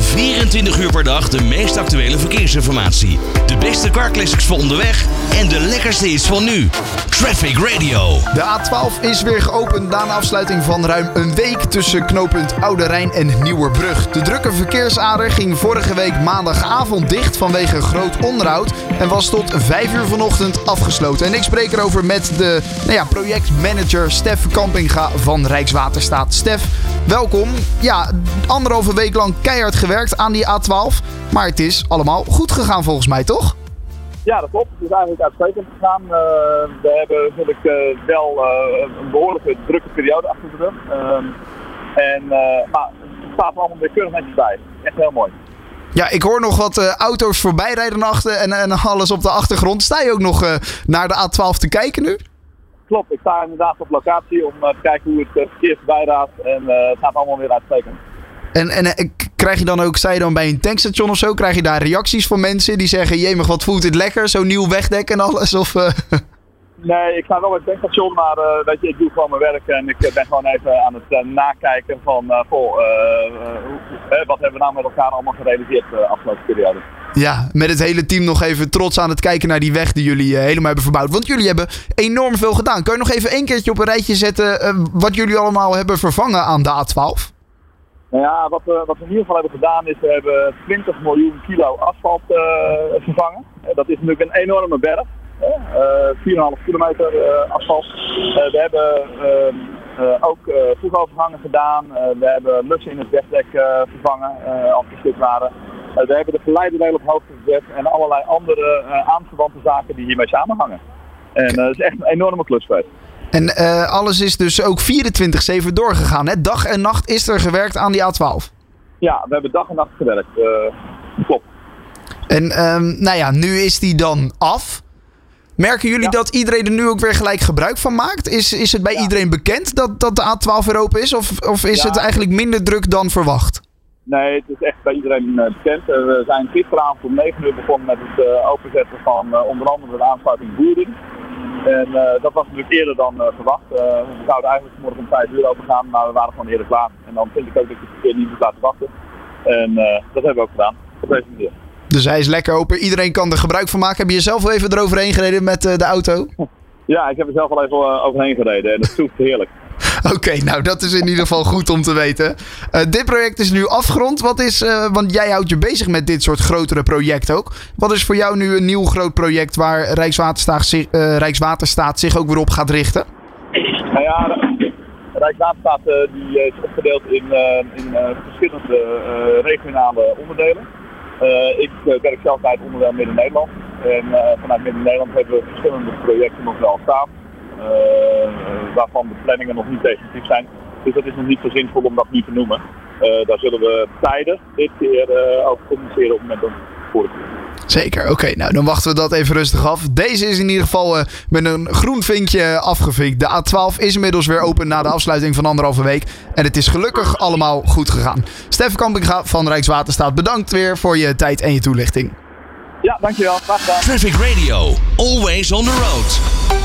24 uur per dag de meest actuele verkeersinformatie. De beste carclassics voor onderweg en de lekkerste hits van nu. Traffic Radio. De A12 is weer geopend na afsluiting van ruim een week tussen knooppunt Oude Rijn en Nieuwerbrug. De drukke verkeersader ging vorige week maandagavond dicht vanwege groot onderhoud en was tot 5 uur vanochtend afgesloten. En ik spreek erover met de nou ja, projectmanager Stef Kampinga van Rijkswaterstaat. Stef, welkom. Ja, anderhalve week lang keihard gewerkt aan die A12, maar het is allemaal goed gegaan volgens mij, toch? Ja, dat klopt. Het is eigenlijk uitstekend gegaan. Uh, we hebben natuurlijk uh, wel uh, een behoorlijke drukke periode achter de rug. Ehm, en, maar het staat allemaal weer keurig netjes bij. Echt heel mooi. Ja, ik hoor nog wat auto's voorbij rijden achter en, en alles op de achtergrond. Sta je ook nog naar de A12 te kijken nu? Klopt, ik sta inderdaad op locatie om te kijken hoe het verkeer voorbij raadt. En het gaat allemaal weer uitstekend. En, en krijg je dan ook, zei je dan bij een tankstation of zo, krijg je daar reacties van mensen die zeggen: Jemig, wat voelt dit lekker? Zo'n nieuw wegdek en alles? Of, uh... Nee, ik sta wel bij het tankstation, maar uh, weet je, ik doe gewoon mijn werk en ik ben gewoon even aan het nakijken van goh, wat hebben we nou met elkaar allemaal gerealiseerd de afgelopen periode. Ja, met het hele team nog even trots aan het kijken naar die weg die jullie helemaal hebben verbouwd. Want jullie hebben enorm veel gedaan. Kun je nog even één keertje op een rijtje zetten wat jullie allemaal hebben vervangen aan de A12? Nou ja, wat we, wat in ieder geval hebben gedaan is, we hebben 20 miljoen kilo asfalt uh, vervangen. Uh, dat is natuurlijk een enorme berg. Uh, 4,5 kilometer asfalt. we hebben ehm, ook voegovergangen gedaan. we hebben lussen in het wegdek vervangen als die stuk waren. we hebben de geleiderdelen op hoogte gezet en allerlei andere aanverwante zaken die hiermee samenhangen. En dat is echt een enorme klus geweest. En uh, alles is dus ook 24-7 doorgegaan. Hè? Dag en nacht is er gewerkt aan die A12. Ja, we hebben dag en nacht gewerkt. Uh, klopt. En um, nou ja, nu is die dan af. Merken jullie ja. dat iedereen er nu ook weer gelijk gebruik van maakt? Is, is het bij ja. iedereen bekend dat, dat de A12 weer open is? Of, of is ja. het eigenlijk minder druk dan verwacht? Nee, het is echt bij iedereen uh, bekend. we zijn gisteravond om 9 uur begonnen met het openzetten van onder andere de aansluiting Boering. En uh, dat was natuurlijk eerder dan uh, verwacht. Uh, we zouden eigenlijk morgen om 5 uur open gaan, maar we waren gewoon eerder klaar. En dan vind ik ook dat je het verkeer niet moet laten wachten. En dat hebben we ook gedaan, op deze manier. Dus hij is lekker open. Iedereen kan er gebruik van maken. Heb je zelf wel even eroverheen gereden met de auto? Ja, ik heb er zelf al even overheen gereden en dat voelt heerlijk. Oké, nou dat is in ieder geval goed om te weten. Uh, dit project is nu afgerond. Wat is, uh, want jij houdt je bezig met dit soort grotere projecten ook. Wat is voor jou nu een nieuw groot project waar Rijkswaterstaat zich, uh, Rijkswaterstaat zich ook weer op gaat richten? Nou ja, Rijkswaterstaat die is opgedeeld in, in verschillende regionale onderdelen. ik werk zelf bij het onderdeel Midden-Nederland. En vanuit Midden-Nederland hebben we verschillende projecten nog wel staan. Eh, waarvan de planningen nog niet definitief zijn. Dus dat is nog niet zo zinvol om dat nu te noemen. Eh, daar zullen we tijden dit keer eh, over communiceren op het moment dat het Zeker, oké. nou, dan wachten we dat even rustig af. Deze is in ieder geval uh, met een groen vinkje afgevinkt. De A12 is inmiddels weer open na de afsluiting van anderhalve week. En het is gelukkig allemaal goed gegaan. Stef Kampinga van Rijkswaterstaat, bedankt weer voor je tijd en je toelichting. Ja, dankjewel. Graag gedaan. Traffic Radio, always on the road.